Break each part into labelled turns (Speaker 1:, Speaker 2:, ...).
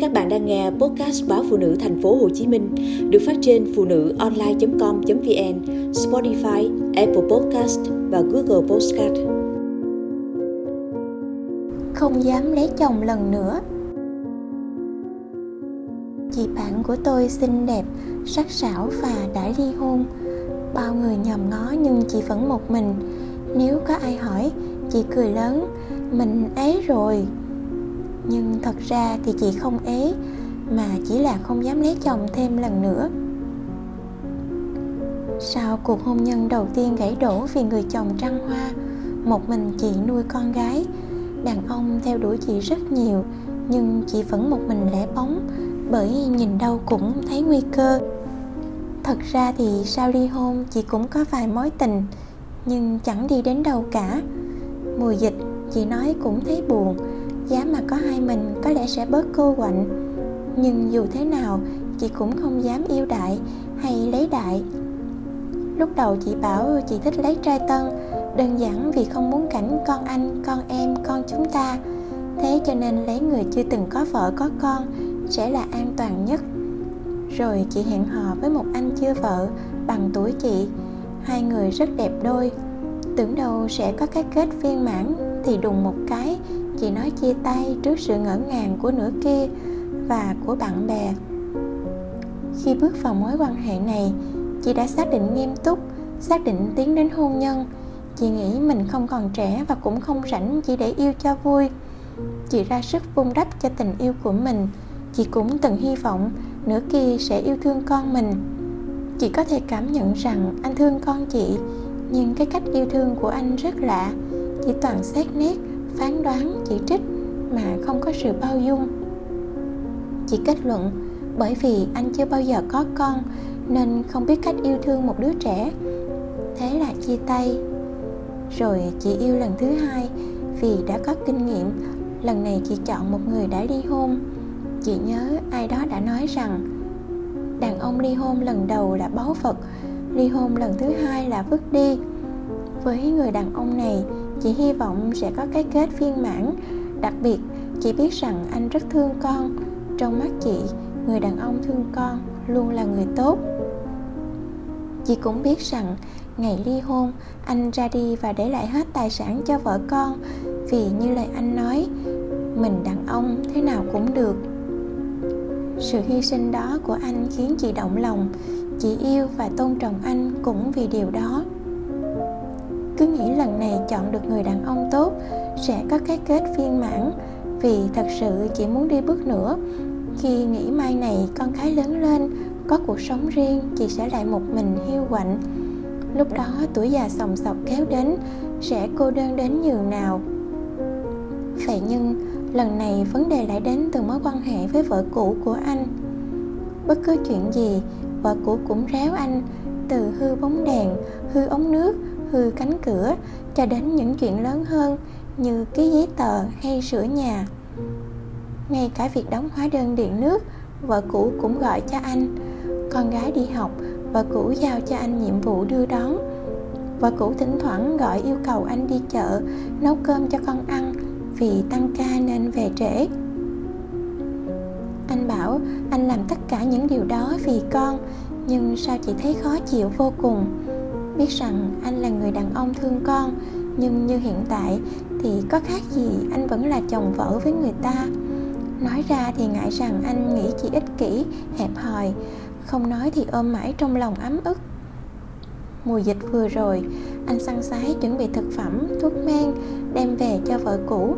Speaker 1: Các bạn đang nghe podcast báo phụ nữ thành phố Hồ Chí Minh được phát trên phụ nữ online.com.vn, Spotify, Apple Podcast và Google Podcast.
Speaker 2: Không dám lấy chồng lần nữa. Chị bạn của tôi xinh đẹp, sắc sảo và đã ly hôn. Bao người nhòm ngó nhưng chị vẫn một mình. Nếu có ai hỏi, chị cười lớn, mình ấy rồi, nhưng thật ra thì chị không ế, mà chỉ là không dám lấy chồng thêm lần nữa. Sau cuộc hôn nhân đầu tiên gãy đổ vì người chồng trăng hoa, một mình chị nuôi con gái. Đàn ông theo đuổi chị rất nhiều, nhưng chị vẫn một mình lẻ bóng, bởi nhìn đâu cũng thấy nguy cơ. Thật ra thì sau ly hôn, chị cũng có vài mối tình, nhưng chẳng đi đến đâu cả. Mùa dịch, chị nói cũng thấy buồn giá mà có hai mình có lẽ sẽ bớt cô quạnh. Nhưng dù thế nào, chị cũng không dám yêu đại hay lấy đại. Lúc đầu chị bảo chị thích lấy trai tân, đơn giản vì không muốn cảnh con anh, con em, con chúng ta. Thế cho nên lấy người chưa từng có vợ, có con sẽ là an toàn nhất. Rồi chị hẹn hò với một anh chưa vợ bằng tuổi chị. Hai người rất đẹp đôi. Tưởng đâu sẽ có cái kết viên mãn thì đùng một cái chị nói chia tay trước sự ngỡ ngàng của nửa kia và của bạn bè. Khi bước vào mối quan hệ này, chị đã xác định nghiêm túc, xác định tiến đến hôn nhân. Chị nghĩ mình không còn trẻ và cũng không rảnh chỉ để yêu cho vui. Chị ra sức vun đắp cho tình yêu của mình. Chị cũng từng hy vọng nửa kia sẽ yêu thương con mình. Chị có thể cảm nhận rằng anh thương con chị, nhưng cái cách yêu thương của anh rất lạ. Chỉ toàn xét nét phán đoán chỉ trích mà không có sự bao dung. Chị kết luận, bởi vì anh chưa bao giờ có con nên không biết cách yêu thương một đứa trẻ. Thế là chia tay. Rồi chị yêu lần thứ hai vì đã có kinh nghiệm. Lần này chị chọn một người đã ly hôn. Chị nhớ ai đó đã nói rằng, đàn ông ly hôn lần đầu là báu vật, ly hôn lần thứ hai là vứt đi. Với người đàn ông này chị hy vọng sẽ có cái kết viên mãn. Đặc biệt, chị biết rằng anh rất thương con. Trong mắt chị, người đàn ông thương con luôn là người tốt. Chị cũng biết rằng ngày ly hôn, anh ra đi và để lại hết tài sản cho vợ con. Vì như lời anh nói, mình đàn ông thế nào cũng được. Sự hy sinh đó của anh khiến chị động lòng. Chị yêu và tôn trọng anh cũng vì điều đó cứ nghĩ lần này chọn được người đàn ông tốt, sẽ có cái kết viên mãn. Vì thật sự chỉ muốn đi bước nữa. Khi nghĩ mai này con cái lớn lên, có cuộc sống riêng, chị sẽ lại một mình hiu quạnh. Lúc đó tuổi già sòng sọc kéo đến, sẽ cô đơn đến nhường nào. Vậy nhưng lần này vấn đề lại đến từ mối quan hệ với vợ cũ của anh. Bất cứ chuyện gì, vợ cũ cũng réo anh. Từ hư bóng đèn, hư ống nước hư cánh cửa cho đến những chuyện lớn hơn như ký giấy tờ hay sửa nhà. Ngay cả việc đóng hóa đơn điện nước, vợ cũ cũng gọi cho anh. Con gái đi học, vợ cũ giao cho anh nhiệm vụ đưa đón. Vợ cũ thỉnh thoảng gọi yêu cầu anh đi chợ, nấu cơm cho con ăn vì tăng ca nên về trễ. Anh bảo anh làm tất cả những điều đó vì con, nhưng sao chị thấy khó chịu vô cùng? Biết rằng anh là người đàn ông thương con, nhưng như hiện tại thì có khác gì anh vẫn là chồng vợ với người ta. Nói ra thì ngại rằng anh nghĩ chị ích kỷ, hẹp hòi, không nói thì ôm mãi trong lòng ấm ức. Mùa dịch vừa rồi, anh săn sái chuẩn bị thực phẩm, thuốc men, đem về cho vợ cũ.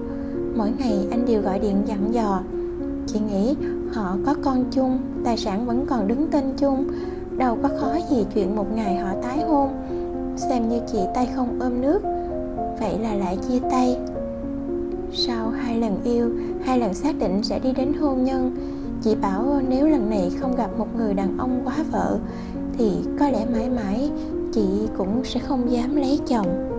Speaker 2: Mỗi ngày anh đều gọi điện dặn dò. Chị nghĩ họ có con chung, tài sản vẫn còn đứng tên chung, đâu có khó gì chuyện một ngày họ tái hôn xem như chị tay không ôm nước. Vậy là lại chia tay. Sau hai lần yêu, hai lần xác định sẽ đi đến hôn nhân, chị bảo nếu lần này không gặp một người đàn ông quá vợ, thì có lẽ mãi mãi chị cũng sẽ không dám lấy chồng.